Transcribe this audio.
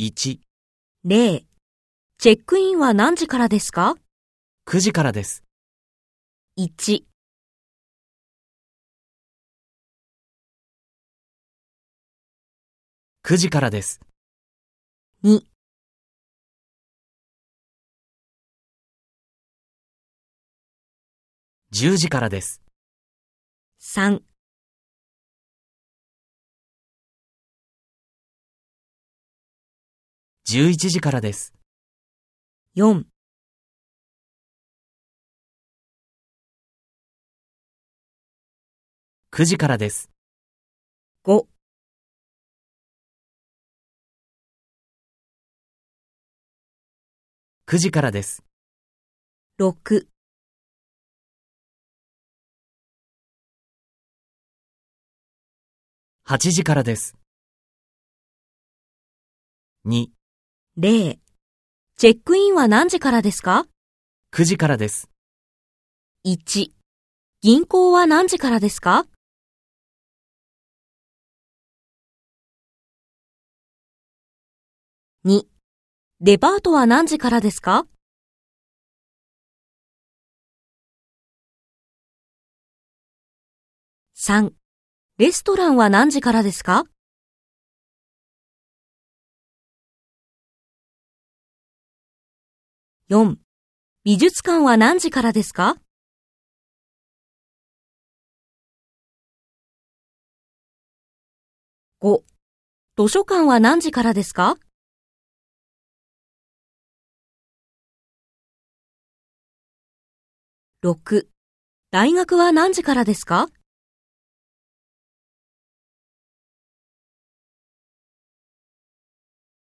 1、0、チェックインは何時からですか？9時からです。?1、9時からです。2、10時からです。3、11時からです。4、9時からです。5、9時からです。6、8時からです。2、0、チェックインは何時からですか？9時からです。?1、銀行は何時からですか？2、デパートは何時からですか？3、レストランは何時からですか？4、美術館は何時からですか？5、図書館は何時からですか？6、大学は何時からですか？